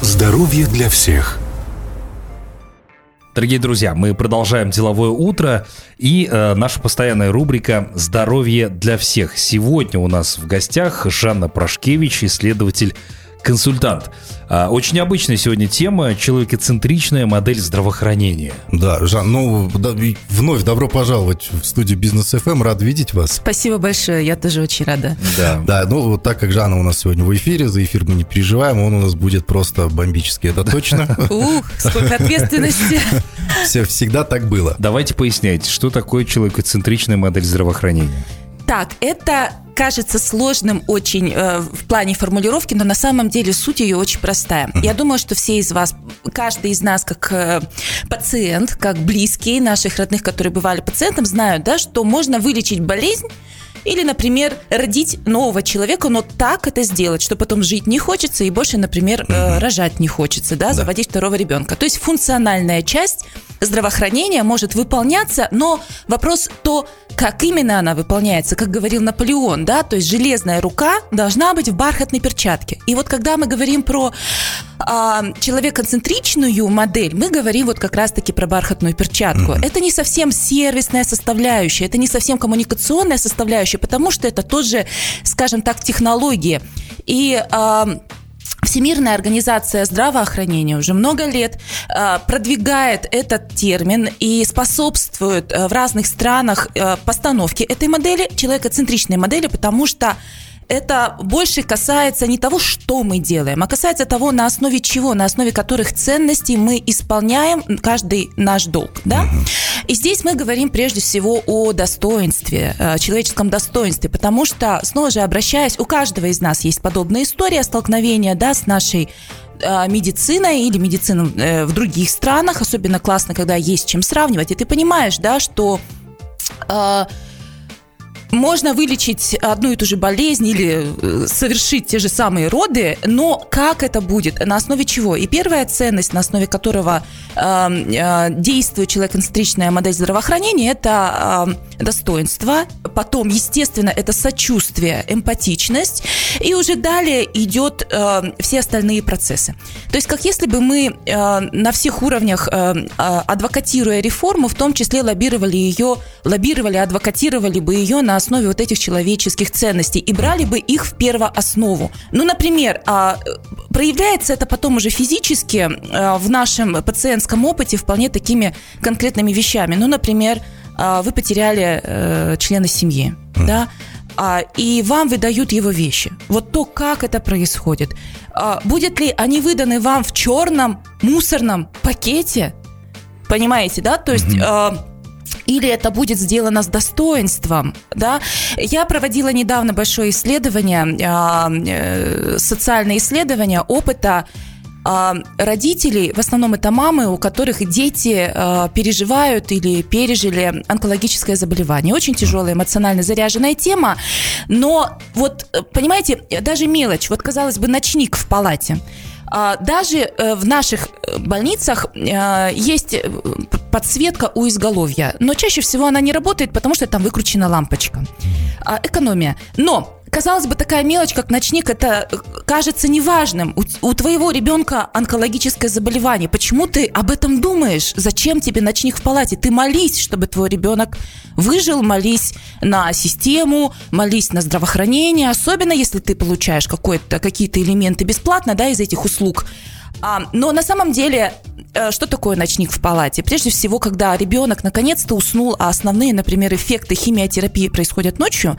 Здоровье для всех. Дорогие друзья, мы продолжаем деловое утро и э, наша постоянная рубрика «Здоровье для всех». Сегодня у нас в гостях Жанна Прошкевич, исследователь консультант. А, очень необычная сегодня тема – человекоцентричная модель здравоохранения. Да, Жан, ну, да, вновь добро пожаловать в студию Бизнес FM, эм». рад видеть вас. Спасибо большое, я тоже очень рада. Да, да ну, вот так как Жанна у нас сегодня в эфире, за эфир мы не переживаем, он у нас будет просто бомбический, это точно. Ух, сколько ответственности. Все, всегда так было. Давайте поясняйте, что такое человекоцентричная модель здравоохранения? Так, это кажется сложным очень э, в плане формулировки, но на самом деле суть ее очень простая. Я думаю, что все из вас, каждый из нас как э, пациент, как близкие наших родных, которые бывали пациентом, знают, да, что можно вылечить болезнь или, например, родить нового человека, но так это сделать, что потом жить не хочется и больше, например, угу. рожать не хочется, да, да, заводить второго ребенка. То есть функциональная часть здравоохранения может выполняться, но вопрос то, как именно она выполняется, как говорил Наполеон, да, то есть железная рука должна быть в бархатной перчатке. И вот когда мы говорим про а, человекоцентричную модель, мы говорим вот как раз-таки про бархатную перчатку. Mm-hmm. Это не совсем сервисная составляющая, это не совсем коммуникационная составляющая, потому что это тоже, скажем так, технологии. И а, Всемирная организация здравоохранения уже много лет э, продвигает этот термин и способствует э, в разных странах э, постановке этой модели, человекоцентричной модели, потому что это больше касается не того, что мы делаем, а касается того, на основе чего, на основе которых ценностей мы исполняем каждый наш долг. Да? И здесь мы говорим прежде всего о достоинстве, э, человеческом достоинстве, потому что, снова же обращаясь, у каждого из нас есть подобная история столкновения да, с нашей э, медициной или медициной э, в других странах. Особенно классно, когда есть чем сравнивать. И ты понимаешь, да, что можно вылечить одну и ту же болезнь или э, совершить те же самые роды, но как это будет? На основе чего? И первая ценность, на основе которого э, э, действует человекоцентричная модель здравоохранения, это э, достоинство. Потом, естественно, это сочувствие, эмпатичность. И уже далее идет э, все остальные процессы. То есть, как если бы мы э, на всех уровнях, э, э адвокатируя реформу, в том числе лоббировали ее, лоббировали, адвокатировали бы ее на основе вот этих человеческих ценностей и брали бы их в первооснову. Ну, например, а, проявляется это потом уже физически а, в нашем пациентском опыте вполне такими конкретными вещами. Ну, например, а, вы потеряли э, члена семьи, да, и вам выдают его вещи. Вот то, как это происходит. Будет ли они выданы вам в черном мусорном пакете? Понимаете, да? То есть или это будет сделано с достоинством, да. Я проводила недавно большое исследование, а, э, социальное исследование опыта а, родителей, в основном это мамы, у которых дети а, переживают или пережили онкологическое заболевание. Очень тяжелая, эмоционально заряженная тема. Но вот, понимаете, даже мелочь, вот казалось бы, ночник в палате. Даже э, в наших э, больницах есть подсветка у изголовья. Но чаще всего она не работает, потому что там выкручена лампочка. А, экономия. Но казалось бы, такая мелочь, как ночник, это э, кажется неважным. У, у твоего ребенка онкологическое заболевание. Почему ты об этом думаешь? Зачем тебе ночник в палате? Ты молись, чтобы твой ребенок выжил, молись на систему, молись на здравоохранение, особенно если ты получаешь какие-то элементы бесплатно да, из этих услуг. А, но на самом деле, э, что такое ночник в палате? Прежде всего, когда ребенок наконец-то уснул, а основные, например, эффекты химиотерапии происходят ночью,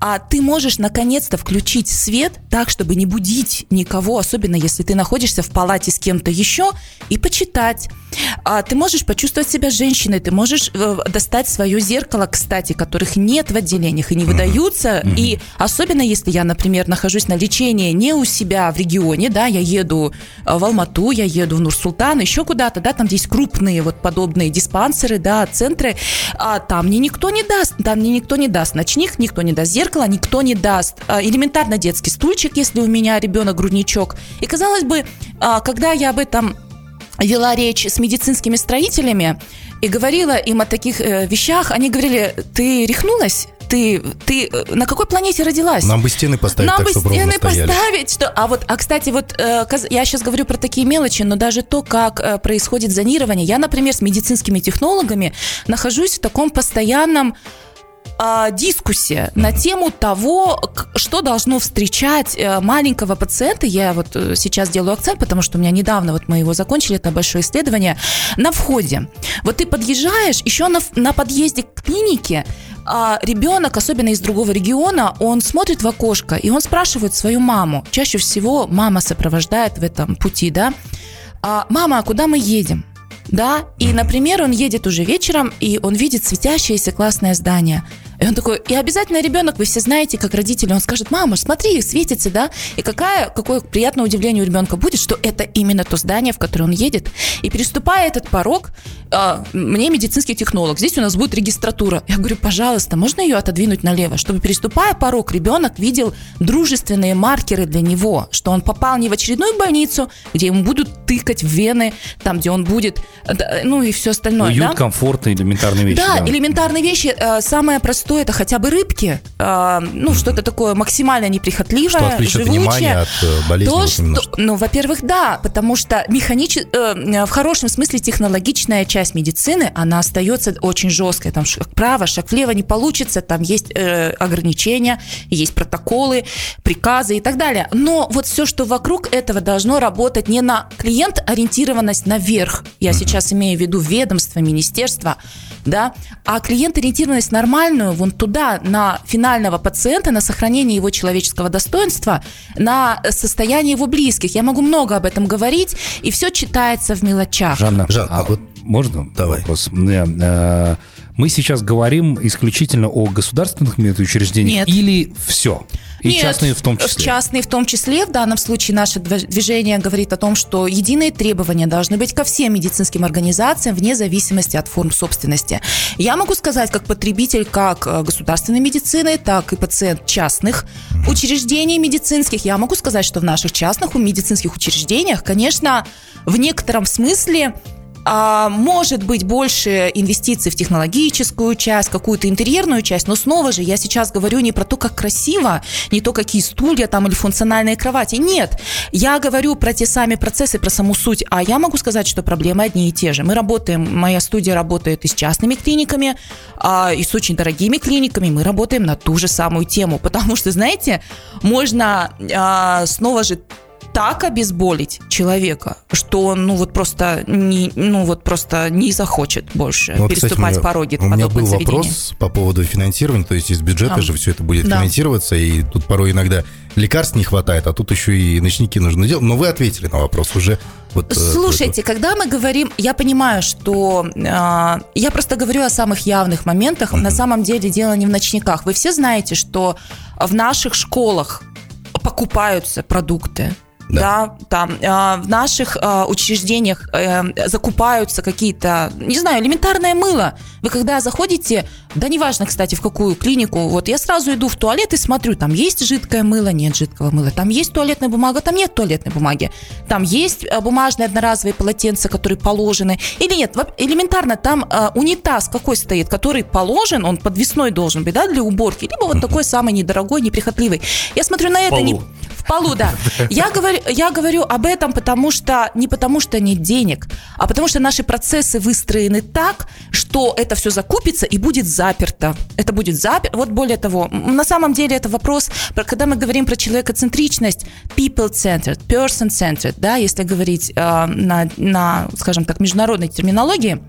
а ты можешь наконец-то включить свет так, чтобы не будить никого, особенно если ты находишься в палате с кем-то еще, и почитать. А ты можешь почувствовать себя женщиной, ты можешь э, достать свое зеркало, кстати, которых нет в отделениях и не выдаются. Mm-hmm. И особенно если я, например, нахожусь на лечении не у себя в регионе, да, я еду э, в Алмату, я еду в Нур-Султан, еще куда-то, да, там есть крупные вот подобные диспансеры, да, центры, а там мне никто не даст, там мне никто не даст ночник, никто не даст зеркало, никто не даст а, элементарно детский стульчик, если у меня ребенок грудничок. И казалось бы, а, когда я об этом вела речь с медицинскими строителями и говорила им о таких э, вещах, они говорили, ты рехнулась? ты, ты э, на какой планете родилась? Нам бы стены поставить Нам так, бы стены поставить, что... А вот, а кстати, вот э, я сейчас говорю про такие мелочи, но даже то, как происходит зонирование. Я, например, с медицинскими технологами нахожусь в таком постоянном а, дискуссия на тему того, что должно встречать э, маленького пациента. Я вот э, сейчас делаю акцент, потому что у меня недавно вот мы его закончили, это большое исследование, на входе. Вот ты подъезжаешь, еще на, на подъезде к клинике а ребенок, особенно из другого региона, он смотрит в окошко, и он спрашивает свою маму. Чаще всего мама сопровождает в этом пути, да. «А, мама, а куда мы едем? Да, и, например, он едет уже вечером, и он видит светящееся классное здание. И он такой, и обязательно ребенок, вы все знаете, как родители, он скажет, мама, смотри, светится, да? И какая, какое приятное удивление у ребенка будет, что это именно то здание, в которое он едет. И переступая этот порог, а, мне медицинский технолог, здесь у нас будет регистратура. Я говорю, пожалуйста, можно ее отодвинуть налево, чтобы переступая порог, ребенок видел дружественные маркеры для него, что он попал не в очередную больницу, где ему будут тыкать в вены, там, где он будет, да, ну и все остальное. Уют, да? комфорт, элементарные вещи. Да, элементарные вещи. Э, Самое простое это хотя бы рыбки. Э, Ну, что-то такое максимально неприхотливое, Что отвлечет живучее. внимание от э, болезни. То, вот что, что- ну, во-первых, да, потому что механич... э, в хорошем смысле технологичная часть медицины, она остается очень жесткой. Там шаг вправо, шаг влево не получится, там есть э, ограничения, есть протоколы, приказы и так далее. Но вот все, что вокруг этого должно работать не на клиент-ориентированность наверх, я сейчас имею в виду ведомство, министерство, да, а клиент-ориентированность нормальную вон туда, на финального пациента, на сохранение его человеческого достоинства, на состояние его близких. Я могу много об этом говорить, и все читается в мелочах. Жанна, Жан, а а вот можно давай. вопрос? Э, э, Мы сейчас говорим исключительно о государственных медучреждениях Нет. или все? И Нет, частные в том числе? Частные в том числе. В данном случае наше дв- движение говорит о том, что единые требования должны быть ко всем медицинским организациям вне зависимости от форм собственности. Я могу сказать, как потребитель как э, государственной медицины, так и пациент частных учреждений медицинских, я могу сказать, что в наших частных медицинских учреждениях, конечно, в некотором смысле а, может быть больше инвестиций в технологическую часть, какую-то интерьерную часть, но снова же я сейчас говорю не про то, как красиво, не то, какие стулья там или функциональные кровати. Нет, я говорю про те сами процессы, про саму суть, а я могу сказать, что проблемы одни и те же. Мы работаем, моя студия работает и с частными клиниками, а, и с очень дорогими клиниками, мы работаем на ту же самую тему, потому что, знаете, можно а, снова же так обезболить человека, что он, ну вот просто не, ну вот просто не захочет больше Ну, вот, кстати, переступать у меня- пороги У меня был вопрос по поводу финансирования, то есть из бюджета Да. же все это будет Да. финансироваться, и тут порой иногда лекарств не хватает, а тут еще и ночники нужно делать. Но вы ответили на вопрос уже. Вот, э, Слушайте, когда мы говорим, я понимаю, что э, я просто говорю о самых явных моментах. На самом деле дело не в ночниках. Вы все знаете, что в наших школах покупаются продукты. Да, там э, в наших э, учреждениях э, закупаются какие-то, не знаю, элементарное мыло. Вы когда заходите, да неважно, кстати, в какую клинику, вот я сразу иду в туалет и смотрю, там есть жидкое мыло, нет жидкого мыла, там есть туалетная бумага, там нет туалетной бумаги, там есть э, бумажные одноразовые полотенца, которые положены, или нет, элементарно, там э, унитаз какой стоит, который положен, он подвесной должен быть, да, для уборки, либо вот такой самый недорогой, неприхотливый. Я смотрю на это, не. В полу, да. Я говорю, я говорю об этом, потому что не потому что нет денег, а потому что наши процессы выстроены так, что это все закупится и будет заперто. Это будет заперто. Вот более того, на самом деле это вопрос, про- когда мы говорим про человекоцентричность, people-centered, person-centered, да, если говорить э, на, на, скажем так, международной терминологии,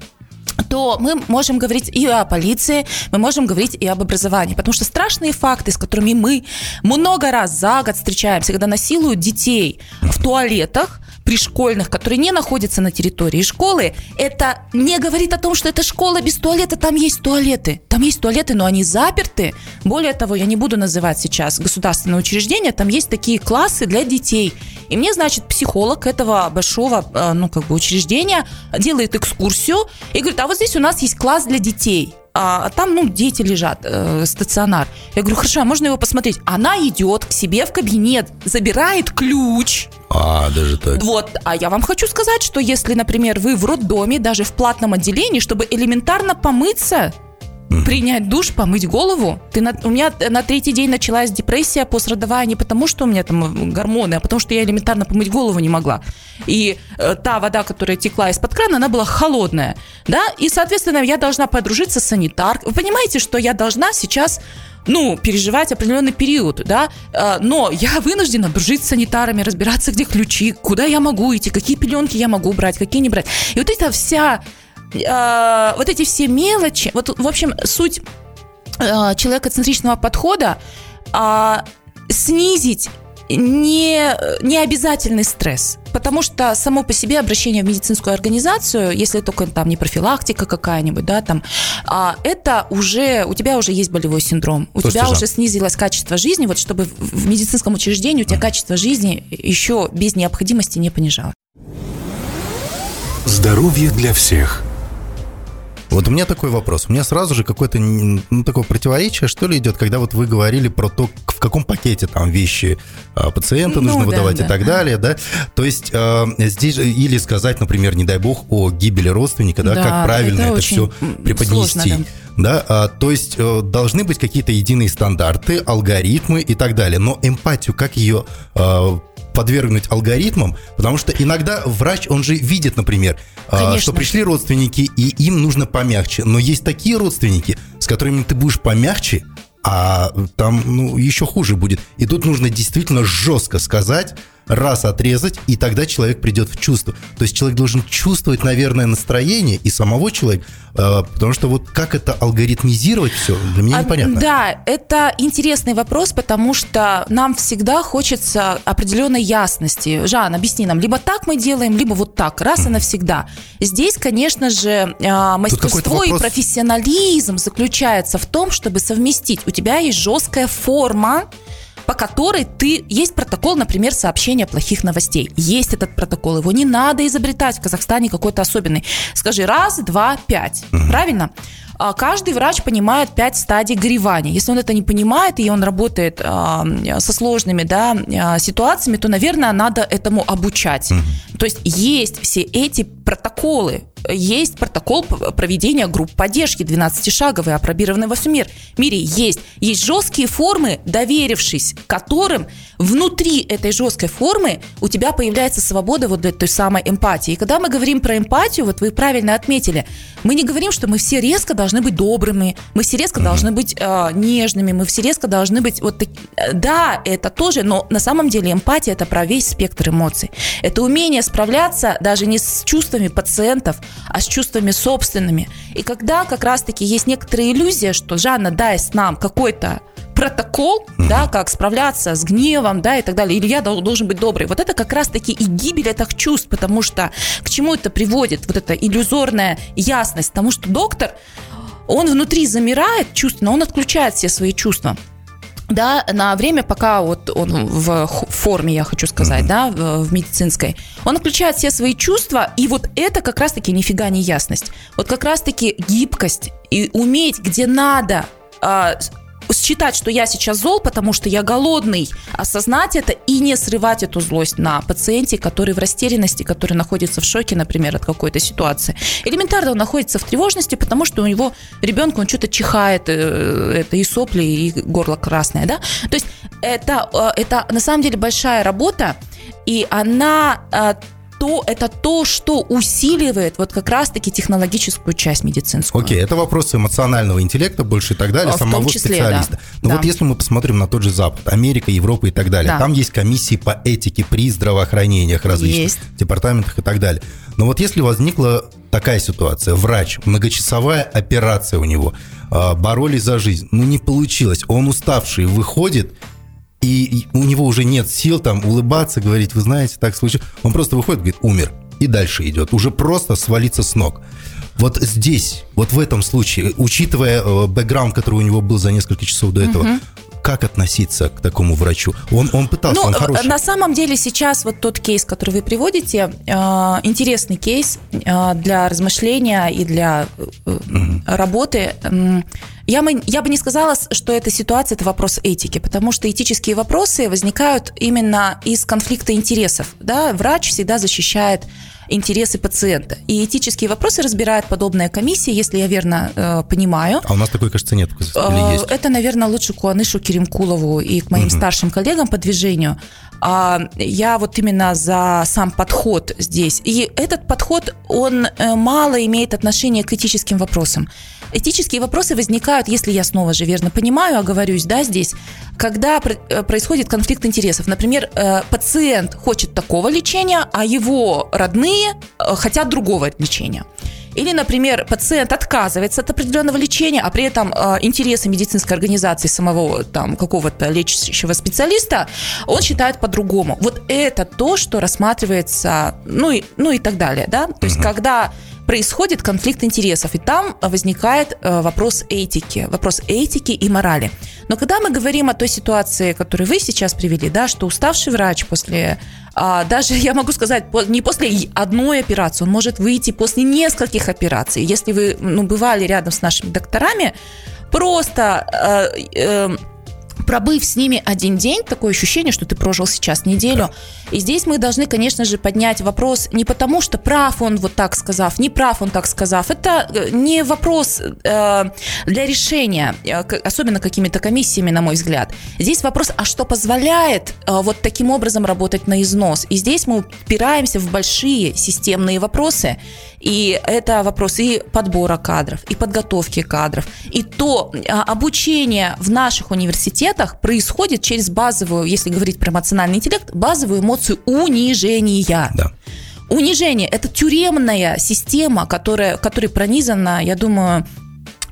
то мы можем говорить и о полиции, мы можем говорить и об образовании. Потому что страшные факты, с которыми мы много раз за год встречаемся, когда насилуют детей в туалетах, пришкольных, которые не находятся на территории школы, это не говорит о том, что это школа без туалета, там есть туалеты. Там есть туалеты, но они заперты. Более того, я не буду называть сейчас государственное учреждение, там есть такие классы для детей. И мне, значит, психолог этого большого, э, ну, как бы учреждения делает экскурсию и говорит, а вот здесь у нас есть класс для детей. А там, ну, дети лежат, э, стационар. Я говорю, хорошо, а можно его посмотреть? Она идет к себе в кабинет, забирает ключ, А, даже так. вот, а я вам хочу сказать, что если, например, вы в роддоме, даже в платном отделении, чтобы элементарно помыться, принять душ, помыть голову. Ты на, у меня на третий день началась депрессия пострадовая не потому, что у меня там гормоны, а потому что я элементарно помыть голову не могла. И э, та вода, которая текла из-под крана, она была холодная. Да? И, соответственно, я должна подружиться с санитаркой. Вы понимаете, что я должна сейчас ну, переживать определенный период, да, э, но я вынуждена дружить с санитарами, разбираться, где ключи, куда я могу идти, какие пеленки я могу брать, какие не брать. И вот эта вся э, вот эти все мелочи, вот, в общем, суть э, человекоцентричного подхода э, снизить не, не обязательный стресс. Потому что само по себе обращение в медицинскую организацию, если только там не профилактика какая-нибудь, да, там, а, это уже, у тебя уже есть болевой синдром, у Слушайте, тебя Жан. уже снизилось качество жизни, вот чтобы в медицинском учреждении у тебя качество жизни еще без необходимости не понижалось. Здоровье для всех – вот у меня такой вопрос. У меня сразу же какое-то ну, такое противоречие, что ли, идет, когда вот вы говорили про то, в каком пакете там вещи а, пациента ну, нужно да, выдавать да. и так далее, да? То есть а, здесь или сказать, например, не дай бог, о гибели родственника, да, да как правильно это, это все преподнести. Сложно, да. Да, а, то есть э, должны быть какие-то единые стандарты, алгоритмы и так далее. Но эмпатию, как ее а, подвергнуть алгоритмам, потому что иногда врач, он же видит, например, а, Конечно. что пришли родственники, и им нужно помягче. Но есть такие родственники, с которыми ты будешь помягче, а там ну, еще хуже будет. И тут нужно действительно жестко сказать, раз отрезать, и тогда человек придет в чувство. То есть человек должен чувствовать, наверное, настроение и самого человека, э, потому что вот как это алгоритмизировать все, для меня а, непонятно. Да, это интересный вопрос, потому что нам всегда хочется определенной ясности. Жан, объясни нам, либо так мы делаем, либо вот так, раз и навсегда. Здесь, конечно же, э, мастерство и профессионализм заключается в том, чтобы совместить. У тебя есть жесткая форма, по которой ты... Есть протокол, например, сообщения плохих новостей. Есть этот протокол, его не надо изобретать в Казахстане какой-то особенный. Скажи раз, два, пять. Угу. Правильно? А каждый врач понимает пять стадий горевания. Если он это не понимает, и он работает а, со сложными да, а, ситуациями, то, наверное, надо этому обучать. Mm-hmm. То есть есть все эти протоколы, есть протокол проведения групп поддержки 12-шаговый, опробированный во всем мире. мире. Есть. Есть жесткие формы, доверившись которым внутри этой жесткой формы у тебя появляется свобода вот для той самой эмпатии. И когда мы говорим про эмпатию, вот вы правильно отметили, мы не говорим, что мы все резко должны быть добрыми, мы все резко mm-hmm. должны быть э, нежными, мы все резко должны быть вот так... Да, это тоже, но на самом деле эмпатия это про весь спектр эмоций. Это умение справляться даже не с чувствами пациентов, а с чувствами собственными. И когда как раз-таки есть некоторая иллюзия, что Жанна даст нам какой-то протокол, mm-hmm. да, как справляться с гневом, да, и так далее, или я должен быть добрый. Вот это как раз-таки и гибель этих чувств, потому что к чему это приводит, вот эта иллюзорная ясность, потому что доктор, он внутри замирает чувственно, он отключает все свои чувства да, на время, пока вот он в форме, я хочу сказать, mm-hmm. да, в, медицинской, он включает все свои чувства, и вот это как раз-таки нифига не ясность. Вот как раз-таки гибкость и уметь, где надо а, считать, что я сейчас зол, потому что я голодный, осознать это и не срывать эту злость на пациенте, который в растерянности, который находится в шоке, например, от какой-то ситуации. Элементарно он находится в тревожности, потому что у него ребенка, он что-то чихает, э, это и сопли, и горло красное, да? То есть это, э, это на самом деле большая работа, и она э, то, это то, что усиливает вот как раз-таки технологическую часть медицинскую. Окей, okay, это вопросы эмоционального интеллекта больше и так далее, а, самого числе, специалиста. Да. Но да. вот если мы посмотрим на тот же Запад, Америка, Европа и так далее, да. там есть комиссии по этике при здравоохранениях различных есть. департаментах и так далее. Но вот если возникла такая ситуация, врач, многочасовая операция у него, а, боролись за жизнь, ну не получилось, он уставший выходит и у него уже нет сил там улыбаться, говорить, вы знаете, так случилось. Он просто выходит, говорит, умер, и дальше идет. Уже просто свалиться с ног. Вот здесь, вот в этом случае, учитывая э, бэкграунд, который у него был за несколько часов до этого, угу. Как относиться к такому врачу? Он, он пытался, ну, он хороший. На самом деле сейчас вот тот кейс, который вы приводите, э, интересный кейс э, для размышления и для угу. работы. Я бы, я бы не сказала, что эта ситуация – это вопрос этики, потому что этические вопросы возникают именно из конфликта интересов. Да? Врач всегда защищает интересы пациента. И этические вопросы разбирает подобная комиссия, если я верно э, понимаю. А у нас такой, кажется, нет. Или есть? Это, наверное, лучше Куанышу Керимкулову и к моим угу. старшим коллегам по движению. А я вот именно за сам подход здесь. И этот подход, он э, мало имеет отношения к этическим вопросам. Этические вопросы возникают, если я снова же верно понимаю, оговорюсь, да, здесь, когда э, происходит конфликт интересов. Например, э, пациент хочет такого лечения, а его родные хотят другого лечения. Или, например, пациент отказывается от определенного лечения, а при этом э, интересы медицинской организации самого там какого-то лечащего специалиста он считает по-другому. Вот это то, что рассматривается, ну и, ну и так далее, да. То есть, когда происходит конфликт интересов, и там возникает э, вопрос этики, вопрос этики и морали. Но когда мы говорим о той ситуации, которую вы сейчас привели, да, что уставший врач после а, даже, я могу сказать, не после одной операции, он может выйти после нескольких операций. Если вы ну, бывали рядом с нашими докторами, просто... Э, э, пробыв с ними один день, такое ощущение, что ты прожил сейчас неделю. И здесь мы должны, конечно же, поднять вопрос не потому, что прав он вот так сказав, не прав он так сказав. Это э, не вопрос э, для решения, э, особенно какими-то комиссиями, на мой взгляд. Здесь вопрос, а что позволяет э, вот таким образом работать на износ? И здесь мы упираемся в большие системные вопросы. И это вопрос и подбора кадров, и подготовки кадров, и то а, обучение в наших университетах происходит через базовую, если говорить про эмоциональный интеллект, базовую эмоцию унижения. Да. Унижение – это тюремная система, которая, которой пронизана, я думаю,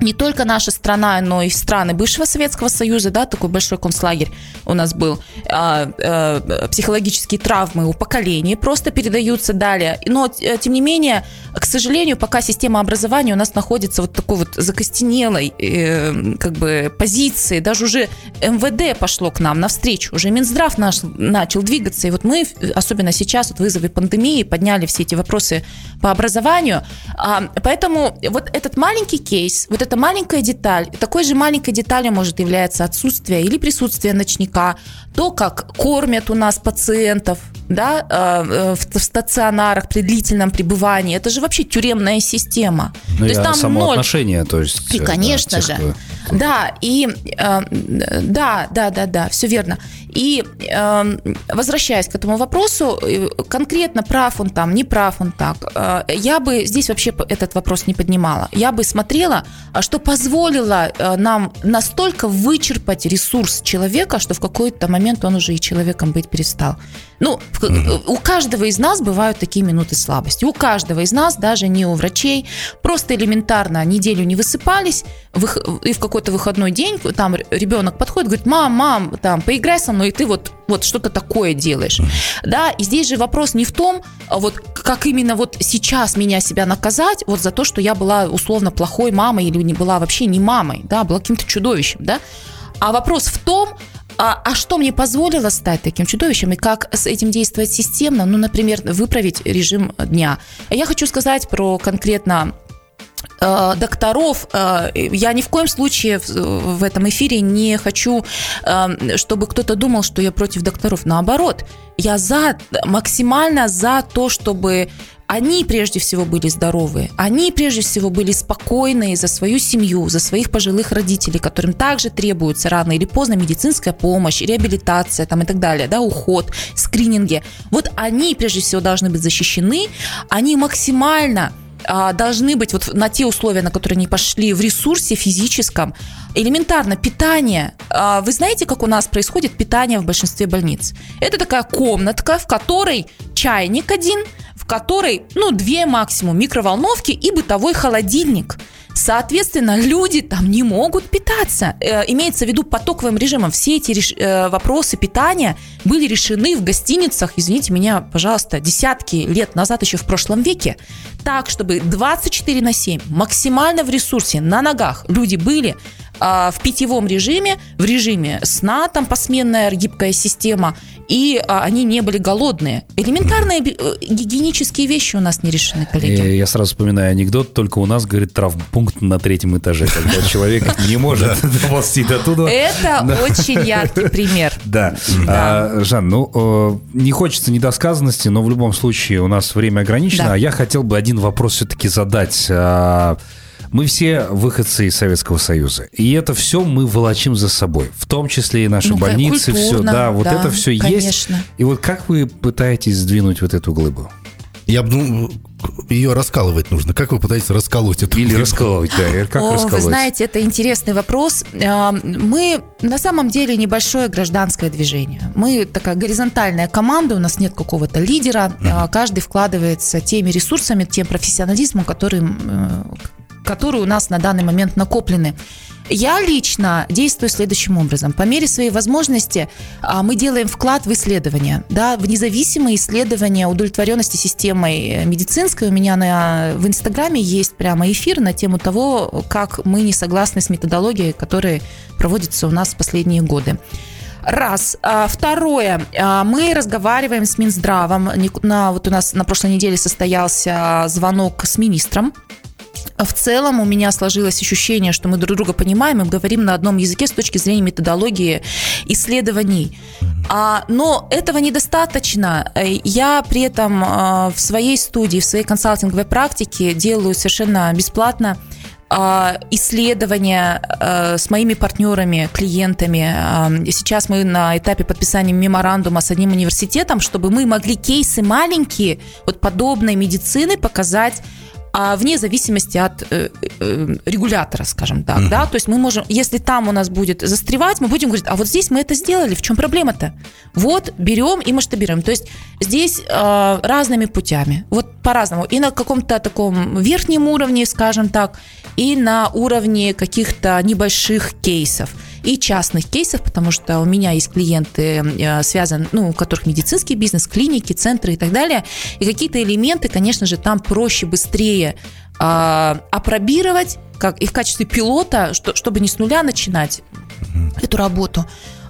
не только наша страна, но и страны бывшего Советского Союза, да, такой большой концлагерь у нас был, а, а, психологические травмы у поколений просто передаются далее. Но, э, тем не менее, к сожалению, пока система образования у нас находится вот такой вот закостенелой э, как бы позиции, даже уже МВД пошло к нам навстречу, уже Минздрав наш начал двигаться, и вот мы, особенно сейчас, вот вызовы пандемии, подняли все эти вопросы по образованию, а, поэтому вот этот маленький кейс, вот эта маленькая деталь, такой же маленькой деталью может являться отсутствие или присутствие ночника, то, как кормят у нас пациентов, да, э, в стационарах при длительном пребывании. Это же вообще тюремная система. Ну, то есть там само ноль. отношение, то есть. И, конечно да, же. Да, и э, да, да, да, да, все верно. И э, возвращаясь к этому вопросу, э, конкретно прав он там, не прав он так, э, я бы здесь вообще этот вопрос не поднимала. Я бы смотрела, а что позволило э, нам настолько вычерпать ресурс человека, что в какой-то момент он уже и человеком быть перестал. Ну, у каждого из нас бывают такие минуты слабости. У каждого из нас, даже не у врачей, просто элементарно неделю не высыпались, и в какой-то выходной день там ребенок подходит, говорит, мам, мам, там, поиграй со мной, и ты вот, вот что-то такое делаешь. Да, и здесь же вопрос не в том, а вот как именно вот сейчас меня себя наказать, вот за то, что я была условно плохой мамой или не была вообще не мамой, да, была каким-то чудовищем, да, а вопрос в том, а, а что мне позволило стать таким чудовищем и как с этим действовать системно? Ну, например, выправить режим дня. Я хочу сказать про конкретно докторов. Э, я ни в коем случае в этом эфире не хочу, э, чтобы кто-то думал, что я против докторов. Наоборот, я за максимально за то, чтобы они прежде всего были здоровы, они прежде всего были спокойны за свою семью, за своих пожилых родителей, которым также требуется рано или поздно медицинская помощь, реабилитация там, и так далее, да, уход, скрининги. Вот они прежде всего должны быть защищены, они максимально должны быть вот на те условия, на которые они пошли в ресурсе физическом. Элементарно, питание. А, вы знаете, как у нас происходит питание в большинстве больниц? Это такая комнатка, в которой чайник один – в которой, ну, две максимум микроволновки и бытовой холодильник. Соответственно, люди там не могут питаться. Э, имеется в виду потоковым режимом. Все эти реш... э, вопросы питания были решены в гостиницах, извините меня, пожалуйста, десятки лет назад, еще в прошлом веке. Так, чтобы 24 на 7, максимально в ресурсе, на ногах люди были, а, в питьевом режиме, в режиме сна, там посменная гибкая система, и а, они не были голодные. Элементарные э, гигиенические вещи у нас не решены, коллеги. Э, я сразу вспоминаю анекдот, только у нас, говорит, травмпункт на третьем этаже, когда человек не может доползти до туда. Это очень яркий пример. Да. А, Жан, ну, не хочется недосказанности, но в любом случае у нас время ограничено. А я хотел бы один вопрос все-таки задать. Мы все выходцы из Советского Союза. И это все мы волочим за собой. В том числе и наши ну, больницы, все. Да, вот да, это все конечно. есть. И вот как вы пытаетесь сдвинуть вот эту глыбу? Я ну, ее раскалывать нужно. Как вы пытаетесь расколоть эту Или глыбу? расколоть, да. Как О, расколоть? Вы знаете, это интересный вопрос. А, мы на самом деле небольшое гражданское движение. Мы такая горизонтальная команда, у нас нет какого-то лидера. Mm-hmm. Каждый вкладывается теми ресурсами, тем профессионализмом, который которые у нас на данный момент накоплены. Я лично действую следующим образом. По мере своей возможности а, мы делаем вклад в исследования, да, в независимые исследования удовлетворенности системой медицинской. У меня на, в Инстаграме есть прямо эфир на тему того, как мы не согласны с методологией, которая проводится у нас в последние годы. Раз. А, второе. А, мы разговариваем с Минздравом. На, вот у нас на прошлой неделе состоялся звонок с министром в целом у меня сложилось ощущение, что мы друг друга понимаем и говорим на одном языке с точки зрения методологии исследований. А, но этого недостаточно. Я при этом а, в своей студии, в своей консалтинговой практике делаю совершенно бесплатно а, исследования а, с моими партнерами, клиентами. Сейчас мы на этапе подписания меморандума с одним университетом, чтобы мы могли кейсы маленькие, вот подобной медицины показать а вне зависимости от э, э, регулятора, скажем так, mm-hmm. да, то есть мы можем, если там у нас будет застревать, мы будем говорить, а вот здесь мы это сделали, в чем проблема-то? Вот берем и масштабируем, то есть здесь э, разными путями, вот по-разному, и на каком-то таком верхнем уровне, скажем так, и на уровне каких-то небольших кейсов и частных кейсов, потому что у меня есть клиенты, э, связаны, ну, у которых медицинский бизнес, клиники, центры и так далее. И какие-то элементы, конечно же, там проще, быстрее а, опробировать, как и в качестве пилота, что, чтобы не с нуля начинать эту работу.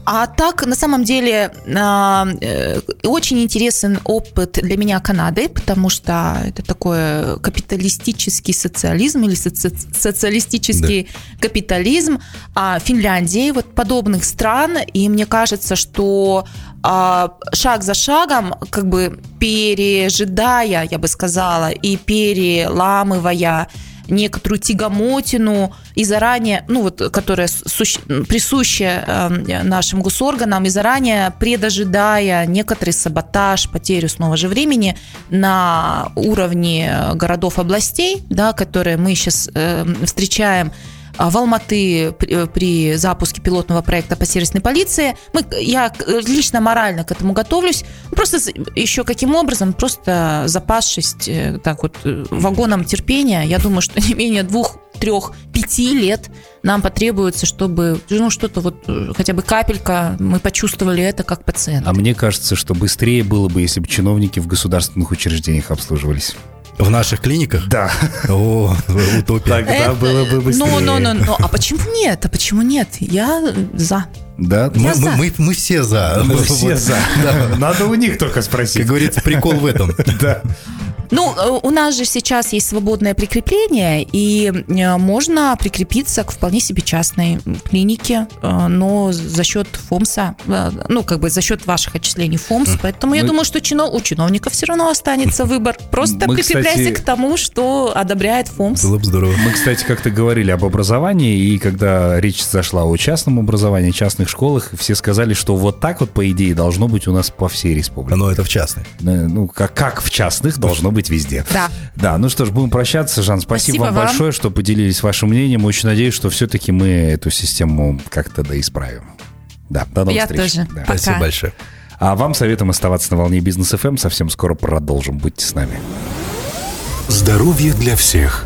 А так, на самом деле, а, э, очень интересен опыт для меня Канады, потому что это такой капиталистический социализм или соци социалистический да. капитализм а Финляндии, вот подобных стран. И мне кажется, что а, шаг за шагом, как бы пережидая, я бы сказала, и переламывая некоторую тягомотину и заранее, ну вот, которая суще, присуща э, нашим госорганам, и заранее предожидая некоторый саботаж, потерю снова же времени на уровне городов, областей, да, которые мы сейчас э, встречаем в Алматы при, при запуске пилотного проекта по сервисной полиции. Мы, я лично морально к этому готовлюсь. Просто еще каким образом, просто запасшись э, так вот э, вагоном терпения, я думаю, что не менее двух, трех, пяти лет нам потребуется, чтобы ну, что-то вот, э, хотя бы капелька, мы почувствовали это как пациент. А мне кажется, что быстрее было бы, если бы чиновники в государственных учреждениях обслуживались. В наших клиниках? Да. О, утопия. Тогда Это... было бы быстрее. Ну, ну, ну, ну, а почему нет? А почему нет? Я за. Да, мы, мы, мы, мы все за. Мы все за. Надо у них только спросить. Как говорится, прикол в этом. Да. Ну, э, у нас же сейчас есть свободное прикрепление, и э, можно прикрепиться к вполне себе частной клинике, э, но за счет ФОМСа, ну, как бы за счет ваших отчислений ФОМС. Поэтому Мы... я думаю, что чинов... у чиновников все равно останется выбор. Просто Мы, прикрепляйся кстати... к тому, что одобряет ФОМС. Было бы здорово. Мы, кстати, как-то говорили об образовании, и когда речь зашла о частном образовании, частных школах, все сказали, что вот так вот, по идее, должно быть у нас по всей республике. Но это в частных. Ну, как, как в частных должно быть быть везде. Да. Да, ну что ж, будем прощаться. Жан, спасибо, спасибо вам, вам большое, что поделились вашим мнением. Очень надеюсь, что все-таки мы эту систему как-то доисправим. Да, до новых Я встреч. тоже. Да. Пока. Спасибо большое. А вам советуем оставаться на волне бизнес FM. Совсем скоро продолжим. Будьте с нами. Здоровье для всех.